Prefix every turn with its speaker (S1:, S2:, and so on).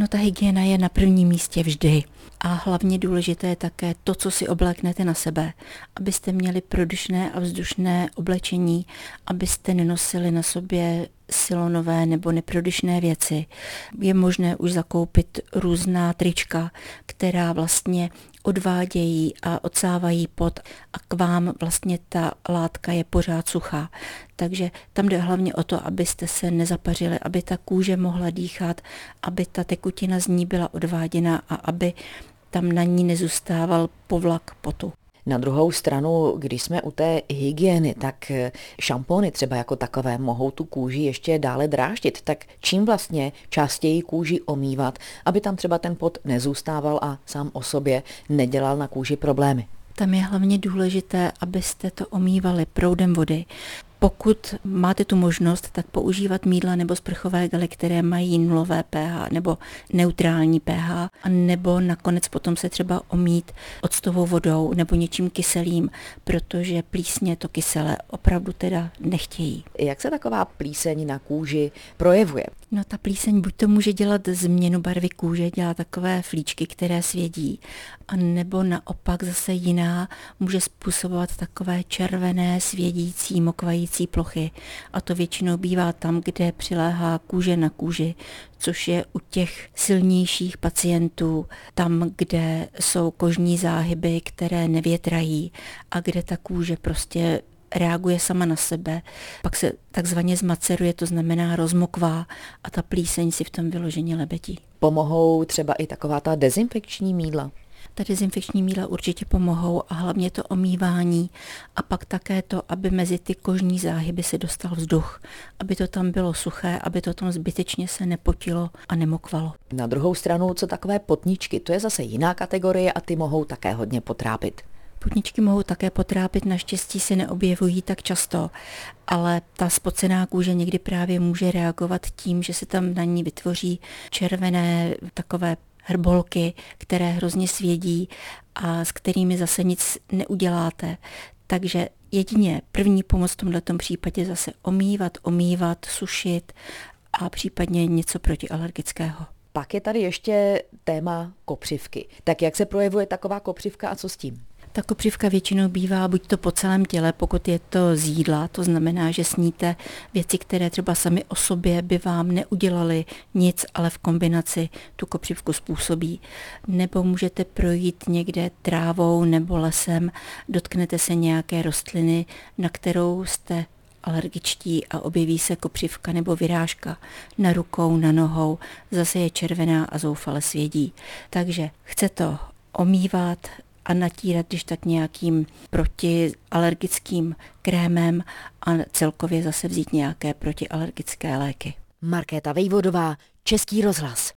S1: No ta hygiena je na prvním místě vždy. A hlavně důležité je také to, co si obléknete na sebe, abyste měli prodyšné a vzdušné oblečení, abyste nenosili na sobě silonové nebo neprodyšné věci. Je možné už zakoupit různá trička, která vlastně odvádějí a odsávají pot a k vám vlastně ta látka je pořád suchá. Takže tam jde hlavně o to, abyste se nezapařili, aby ta kůže mohla dýchat, aby ta tekutina z ní byla odváděna a aby tam na ní nezůstával povlak potu.
S2: Na druhou stranu, když jsme u té hygieny, tak eh, šampony třeba jako takové mohou tu kůži ještě dále dráždit. Tak čím vlastně častěji kůži omývat, aby tam třeba ten pot nezůstával a sám o sobě nedělal na kůži problémy?
S1: Tam je hlavně důležité, abyste to omývali proudem vody. Pokud máte tu možnost, tak používat mídla nebo sprchové gely, které mají nulové pH nebo neutrální pH, nebo nakonec potom se třeba omít octovou vodou nebo něčím kyselým, protože plísně to kyselé opravdu teda nechtějí.
S2: Jak se taková plíseň na kůži projevuje?
S1: No ta plíseň buď to může dělat změnu barvy kůže, dělá takové flíčky, které svědí, a nebo naopak zase jiná může způsobovat takové červené, svědící, mokvající plochy. A to většinou bývá tam, kde přiléhá kůže na kůži, což je u těch silnějších pacientů, tam, kde jsou kožní záhyby, které nevětrají a kde ta kůže prostě reaguje sama na sebe, pak se takzvaně zmaceruje, to znamená rozmokvá a ta plíseň si v tom vyloženě lebetí.
S2: Pomohou třeba i taková ta dezinfekční mídla?
S1: Ta dezinfekční míla určitě pomohou a hlavně to omývání a pak také to, aby mezi ty kožní záhyby se dostal vzduch, aby to tam bylo suché, aby to tam zbytečně se nepotilo a nemokvalo.
S2: Na druhou stranu, co takové potničky, to je zase jiná kategorie a ty mohou také hodně potrápit.
S1: Putničky mohou také potrápit, naštěstí se neobjevují tak často, ale ta spocená kůže někdy právě může reagovat tím, že se tam na ní vytvoří červené takové hrbolky, které hrozně svědí a s kterými zase nic neuděláte. Takže jedině první pomoc v tomto případě zase omývat, omývat, sušit a případně něco protialergického.
S2: Pak je tady ještě téma kopřivky. Tak jak se projevuje taková kopřivka a co s tím?
S1: Ta kopřivka většinou bývá buď to po celém těle, pokud je to z jídla, to znamená, že sníte věci, které třeba sami o sobě by vám neudělali nic, ale v kombinaci tu kopřivku způsobí. Nebo můžete projít někde trávou nebo lesem, dotknete se nějaké rostliny, na kterou jste alergičtí a objeví se kopřivka nebo vyrážka na rukou, na nohou, zase je červená a zoufale svědí. Takže chce to omývat, a natírat když tak nějakým protialergickým krémem a celkově zase vzít nějaké protialergické léky.
S2: Markéta Vejvodová, Český rozhlas.